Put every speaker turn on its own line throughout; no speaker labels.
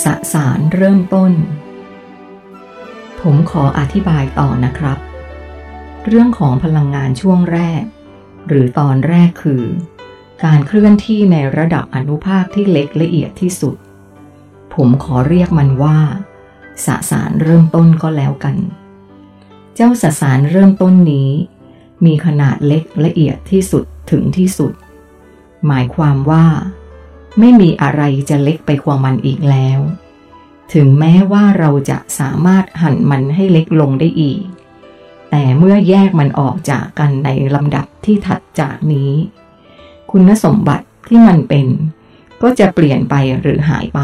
สสารเริ่มต้น ผมขออธิบายต่อนะครับ เรื่องของพลังงานช่วงแรก หรือตอนแรกคือ การเคลื่อนที่ในระดับอนุภาคที่เล็กละเอียดที่สุด ผมขอเรียกมันว่าสสารเริ่มต้นก็แล้วกัน เจ้าสสารเริ่มต้นนี้ มีขนาดเล็กละเอียดที่สุดถึงที่สุด หมายความว่า ไม่มีอะไรจะเล็กไปกว่ามันอีกแล้ว ถึงแม้ว่าเราจะสามารถหั่นมันให้เล็กลงได้อีก แต่เมื่อแยกมันออกจากกันในลำดับที่ถัดจากนี้ คุณสมบัติที่มันเป็น ก็จะเปลี่ยนไปหรือหายไป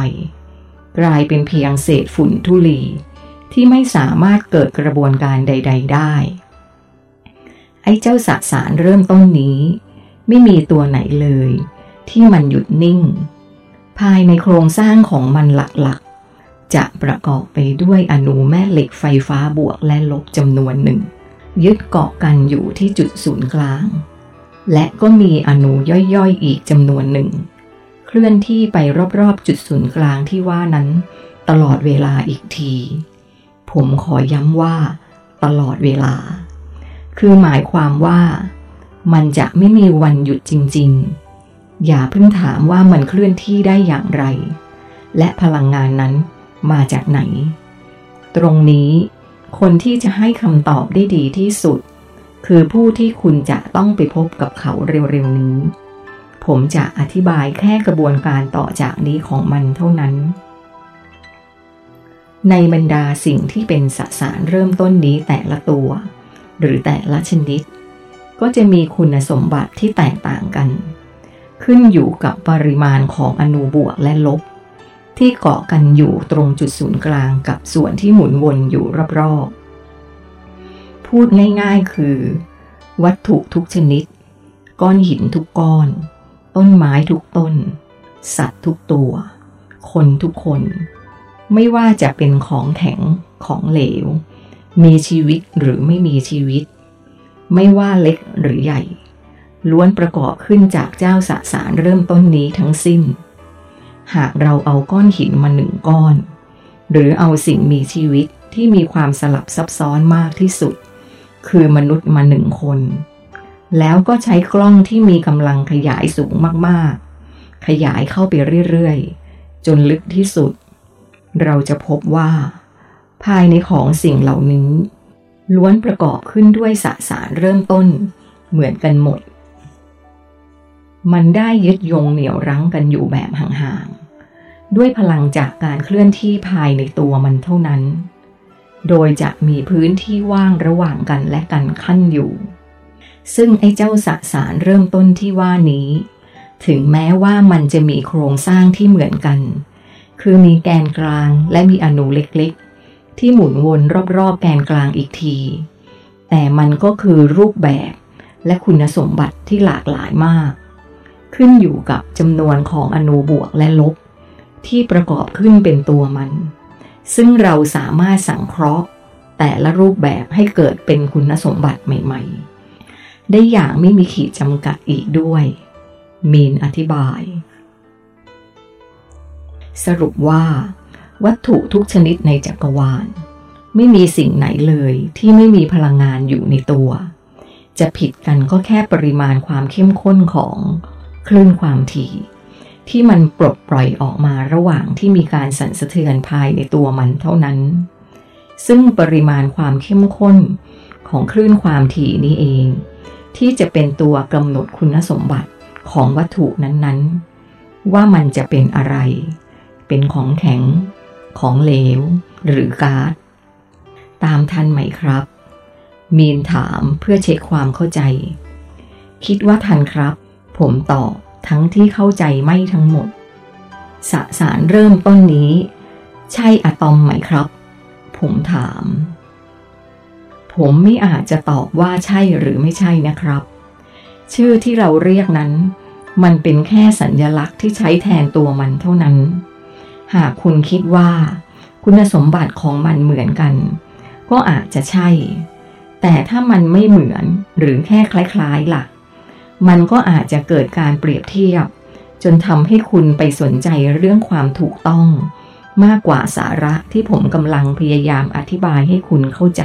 กลายเป็นเพียงเศษฝุ่นทุลีที่ไม่สามารถเกิดกระบวนการใด ๆ ได้ ไอ้เจ้าสสารเริ่มต้นนี้ ไม่มีตัวไหนเลย ที่มันหยุดนิ่ง ภายในโครงสร้างของมันหลักๆ จะประกอบไปด้วยอนุแม่เหล็กไฟฟ้าบวกและลบจำนวนหนึ่ง ยึดเกาะกันอยู่ที่จุดศูนย์กลาง และก็มีอนุย่อยๆอีกจำนวนหนึ่ง เคลื่อนที่ไปรอบๆจุดศูนย์กลางที่ว่านั้น ตลอดเวลาอีกที ผมขอย้ำว่า ตลอดเวลา คือหมายความว่า มันจะไม่มีวันหยุดจริง ๆ อย่าเพิ่งถามว่ามันเคลื่อนที่ได้อย่างไร และพลังงานนั้นมาจากไหน ตรงนี้คนที่จะให้คำตอบได้ดีที่สุด คือผู้ที่คุณจะต้องไปพบกับเขาเร็วๆนี้ ผมจะอธิบายแค่กระบวนการต่อจากนี้ของมันเท่านั้น ในบรรดาสิ่งที่เป็นสสารเริ่มต้นนี้แต่ละตัว หรือแต่ละชนิด ก็จะมีคุณสมบัติที่แตกต่างกัน ขึ้นอยู่กับปริมาณของอนุบวกและลบ ที่เกาะกันอยู่ตรงจุดศูนย์กลางกับส่วนที่หมุนวนอยู่รอบๆ พูดง่ายๆคือ วัตถุทุกชนิด ก้อนหินทุกก้อน ต้นไม้ทุกต้น สัตว์ทุกตัว คนทุกคน ไม่ว่าจะเป็นของแข็งของเหลว มีชีวิตหรือไม่มีชีวิต ไม่ว่าเล็กหรือใหญ่ ล้วนประกอบขึ้นจากเจ้าสสารเริ่มต้นนี้ทั้งสิ้น หากเราเอาก้อนหินมาหนึ่งก้อน หรือเอาสิ่งมีชีวิตที่มีความสลับซับซ้อนมากที่สุด คือมนุษย์มาหนึ่งคน แล้วก็ใช้กล้องที่มีกำลังขยายสูงมากๆ ขยายเข้าไปเรื่อยๆ จนลึกที่สุด เราจะพบว่า ภายในของสิ่งเหล่านี้ ล้วนประกอบขึ้นด้วยสสารเริ่มต้น เหมือนกันหมด มันได้ยึดโยงเหนี่ยวรั้งกันอยู่แบบห่างๆ ด้วยพลังจากการเคลื่อนที่ภายในตัวมันเท่านั้น โดยจะมีพื้นที่ว่างระหว่างกันและกันขั้นอยู่ ซึ่งไอ้เจ้าสสารเริ่มต้นที่ว่านี้ ถึงแม้ว่ามันจะมีโครงสร้างที่เหมือนกัน คือมีแกนกลางและมีอนุเล็กๆ ที่หมุนวนรอบๆ แกนกลางอีกที แต่มันก็คือรูปแบบและคุณสมบัติที่หลากหลายมาก ขึ้นอยู่กับจำนวนของอนุบวกและลบ ที่ประกอบขึ้นเป็นตัวมัน ซึ่งเราสามารถสังเคราะห์ แต่ละรูปแบบให้เกิดเป็นคุณสมบัติใหม่ๆ ได้อย่างไม่มีขีดจำกัดอีกด้วย มีนอธิบาย สรุปว่า วัตถุทุกชนิดในจักรวาล ไม่มีสิ่งไหนเลยที่ไม่มีพลังงานอยู่ในตัว จะผิดกันก็แค่ปริมาณความเข้มข้นของ คลื่นความถี่ ที่มันปลดปล่อยออกมาระหว่างที่มีการสั่นสะเทือนภายในตัวมันเท่านั้น ซึ่งปริมาณความเข้มข้นของคลื่นความถี่นี้เอง ที่จะเป็นตัวกำหนดคุณสมบัติของวัตถุนั้นๆ ว่ามันจะเป็นอะไร เป็นของแข็ง ของเหลว หรือก๊าซตามทันไหมครับ มีนถามเพื่อเช็คความเข้าใจ คิดว่าทันครับ ผมตอบ ทั้งที่เข้าใจไม่ทั้งหมด สสารเริ่มต้นนี้ ใช่อะตอมไหมครับ ผมถาม ผมไม่อาจจะตอบว่าใช่หรือไม่ใช่นะครับ ชื่อที่เราเรียกนั้น มันเป็นแค่สัญญลักษณ์ที่ใช้แทนตัวมันเท่านั้น หากคุณคิดว่า คุณสมบัติของมันเหมือนกัน ก็อาจจะใช่ แต่ถ้ามันไม่เหมือนหรือแค่คล้ายๆละ่ะ มันก็อาจจะเกิดการเปรียบเทียบ จนทำให้คุณไปสนใจเรื่องความถูกต้อง มากกว่าสาระที่ผมกำลังพยายามอธิบายให้คุณเข้าใจ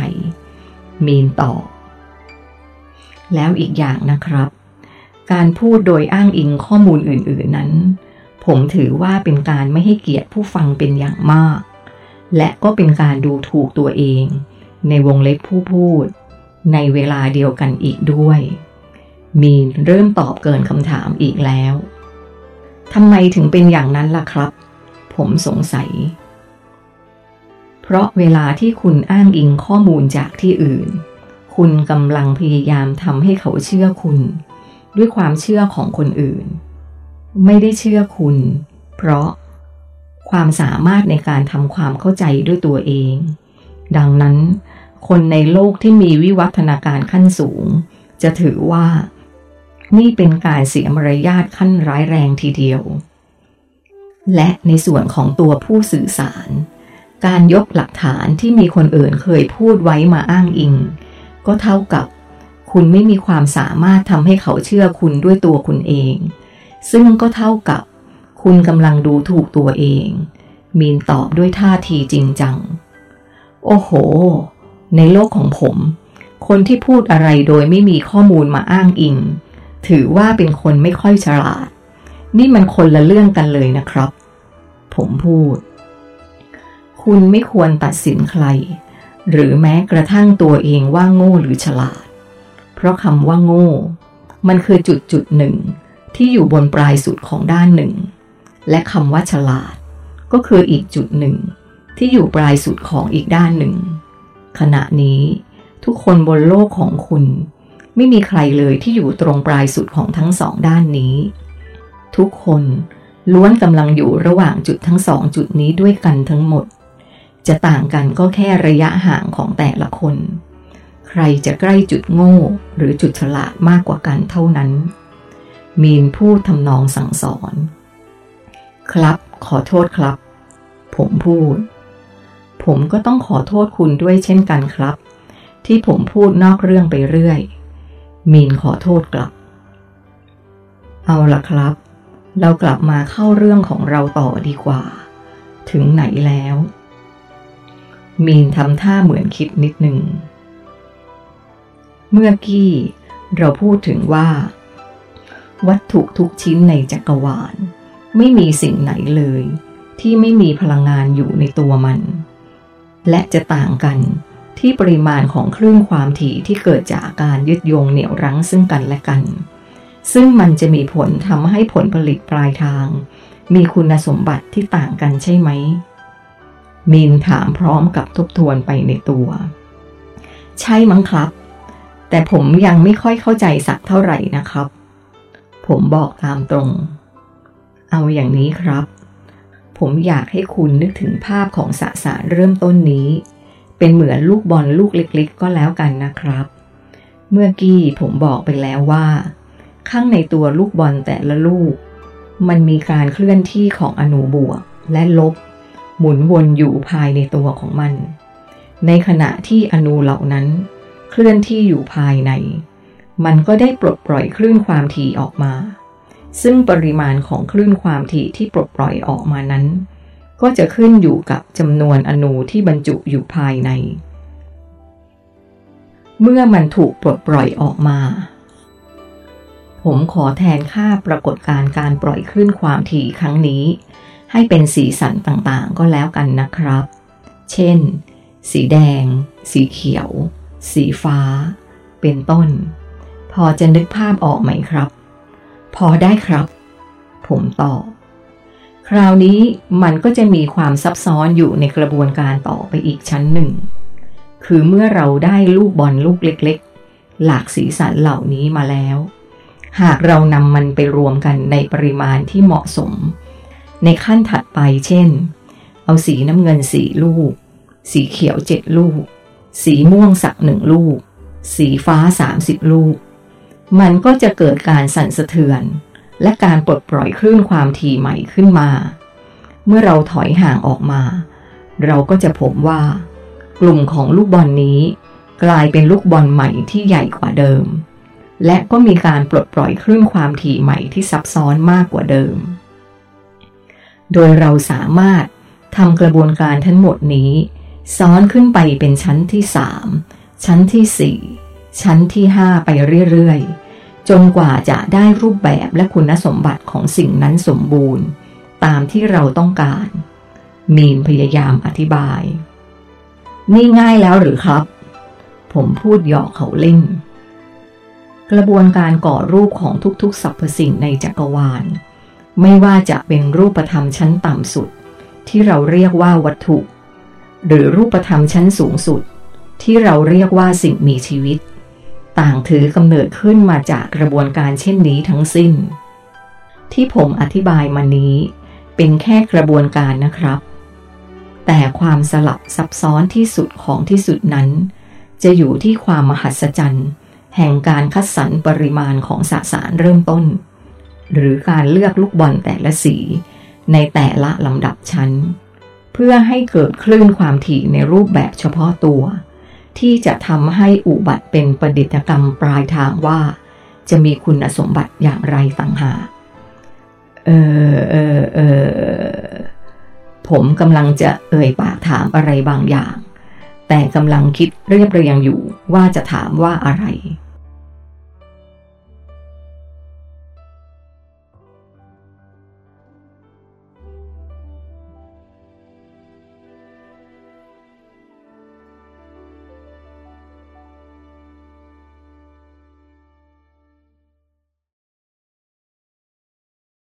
มีนตอบแล้วอีกอย่างนะครับ การพูดโดยอ้างอิงข้อมูลอื่น ๆนั้น ผมถือว่าเป็นการไม่ให้เกียรติผู้ฟังเป็นอย่างมาก และก็เป็นการดูถูกตัวเอง ในวงเล็บผู้พูด ในเวลาเดียวกันอีกด้วย มีนเริ่มตอบเกินคำถามอีกแล้วทำไมถึงเป็นอย่างนั้นล่ะครับ ผมสงสัย เพราะเวลาที่คุณอ้างอิงข้อมูลจากที่อื่น คุณกำลังพยายามทำให้เขาเชื่อคุณ ด้วยความเชื่อของคนอื่น ไม่ได้เชื่อคุณ เพราะความสามารถในการทำความเข้าใจด้วยตัวเอง ดังนั้น คนในโลกที่มีวิวัฒนาการขั้นสูง จะถือว่า นี่เป็นการเสียมารยาทขั้นร้ายแรงทีเดียว และในส่วนของตัวผู้สื่อสาร การยกหลักฐานที่มีคนอื่นเคยพูดไว้มาอ้างอิง ก็เท่ากับคุณไม่มีความสามารถทำให้เขาเชื่อคุณด้วยตัวคุณเอง ซึ่งก็เท่ากับ คุณกำลังดูถูกตัวเอง มีนตอบด้วยท่าทีจริงจัง โอ้โห ในโลกของผม คนที่พูดอะไรโดยไม่มีข้อมูลมาอ้างอิง ถือว่าเป็นคนไม่ค่อยฉลาด นี่มันคนละเรื่องกันเลยนะครับ ผมพูด คุณไม่ควรตัดสินใคร หรือแม้กระทั่งตัวเองว่าโง่หรือฉลาด เพราะคำว่าโง่ มันคือจุดจุดหนึ่ง ที่อยู่บนปลายสุดของด้านหนึ่ง และคำว่าฉลาด ก็คืออีกจุดหนึ่ง ที่อยู่ปลายสุดของอีกด้านหนึ่ง ขณะนี้ทุกคนบนโลกของคุณ ไม่มีใครเลยที่อยู่ตรงปลายสุดของทั้งสองด้านนี้ ทุกคนล้วนกำลังอยู่ระหว่างจุดทั้งสองจุดนี้ด้วยกันทั้งหมด จะต่างกันก็แค่ระยะห่างของแต่ละคน ใครจะใกล้จุดโง่หรือจุดฉลาดมากกว่ากันเท่านั้น มีนพูดทำนองสั่งสอน ครับขอโทษครับ ผมพูด ผมก็ต้องขอโทษคุณด้วยเช่นกันครับ ที่ผมพูดนอกเรื่องไปเรื่อย มีนขอโทษกลับ เอาละครับ เรากลับมาเข้าเรื่องของเราต่อดีกว่า ถึงไหนแล้ว มีนทำท่าเหมือนคิดนิดหนึ่ง เมื่อกี้เราพูดถึงว่า วัตถุทุกชิ้นในจักรวาล ไม่มีสิ่งไหนเลย ที่ไม่มีพลังงานอยู่ในตัวมัน และจะต่างกัน ที่ปริมาณของคลื่นความถี่ที่เกิดจากการยึดโยงเหนี่ยวรั้งซึ่งกันและกัน ซึ่งมันจะมีผลทำให้ผลผลิตปลายทาง มีคุณสมบัติที่ต่างกันใช่ไหมมินถามพร้อมกับทบทวนไปในตัว ใช่มั้งครับ แต่ผมยังไม่ค่อยเข้าใจสักเท่าไหร่นะครับ ผมบอกตามตรง เอาอย่างนี้ครับ ผมอยากให้คุณนึกถึงภาพของสสารเริ่มต้นนี้ เป็นเหมือนลูกบอลลูกเล็กๆ ก็แล้วกันนะครับ เมื่อกี้ผมบอกไปแล้วว่า ข้างในตัวลูกบอลแต่ละลูก มันมีการเคลื่อนที่ของอนุบวกและลบ หมุนวนอยู่ภายในตัวของมัน ในขณะที่อนูเหล่านั้น เคลื่อนที่อยู่ภายใน มันก็ได้ปลดปล่อยคลื่นความถี่ออกมา ซึ่งปริมาณของคลื่นความถี่ที่ปลดปล่อยออกมานั้น ก็จะขึ้นอยู่กับจำนวนอนูที่บรรจุอยู่ภายใน เมื่อมันถูกปลดปล่อยออกมา ผมขอแทนค่าปรากฏการณ์การปล่อยคลื่นความถี่ครั้งนี้ ให้เป็นสีสันต่างๆ ก็แล้วกันนะครับ เช่น สีแดง สีเขียว สีฟ้า เป็นต้น พอจะนึกภาพออกไหมครับ พอได้ครับ ผมตอบ คราวนี้มันก็จะมีความซับซ้อนอยู่ในกระบวนการต่อไปอีกชั้นหนึ่ง คือเมื่อเราได้ลูกบอลลูกเล็กๆ หลากสีสันเหล่านี้มาแล้ว หากเรานำมันไปรวมกันในปริมาณที่เหมาะสม ในขั้นถัดไปเช่น เอาสีน้ำเงินสี่ลูก สีเขียวเจ็ดลูก สีม่วงสักหนึ่งลูก สีฟ้าสามสิบลูก มันก็จะเกิดการสั่นสะเทือน และการปลดปล่อยคลื่นความถี่ใหม่ขึ้นมา เมื่อเราถอยห่างออกมา เราก็จะพบว่า กลุ่มของลูกบอลนนี้ กลายเป็นลูกบอลใหม่ที่ใหญ่กว่าเดิม และก็มีการปลดปล่อยคลื่นความถี่ใหม่ที่ซับซ้อนมากกว่าเดิม โดยเราสามารถทำกระบวนการทั้งหมดนี้ ซ้อนขึ้นไปเป็นชั้นที่สามชั้นที่สี่ชั้นที่ห้าไปเรื่อยๆ จนกว่าจะได้รูปแบบและคุณสมบัติของสิ่งนั้นสมบูรณ์ ตามที่เราต้องการ มีนพยายามอธิบาย นี่ง่ายแล้วหรือครับ ผมพูดหยอกเขาเล่น กระบวนการก่อรูปของทุกๆสรรพสิ่งในจักรวาล ไม่ว่าจะเป็นรูปธรรมชั้นต่ำสุด ที่เราเรียกว่าวัตถุ หรือรูปธรรมชั้นสูงสุด ที่เราเรียกว่าสิ่งมีชีวิต ต่างถือกำเนิดขึ้นมาจากกระบวนการเช่นนี้ทั้งสิ้น ที่ผมอธิบายมานี้เป็นแค่กระบวนการนะครับ แต่ความสลับซับซ้อนที่สุดของที่สุดนั้น จะอยู่ที่ความมหัศจรรย์ แห่งการคัดสรรปริมาณของสสารเริ่มต้น หรือการเลือกลูกบอลแต่ละสี ในแต่ละลำดับชั้น เพื่อให้เกิดคลื่นความถี่ในรูปแบบเฉพาะตัว ที่จะทำให้อุบัติเป็นประดิษฐกรรมปลายทางว่า จะมีคุณสมบัติอย่างไรต่างหากเออเออเออผมกำลังจะเอ่ยปากถามอะไรบางอย่าง แต่กำลังคิดเรียบเรียงอยู่ว่าจะถามว่าอะไร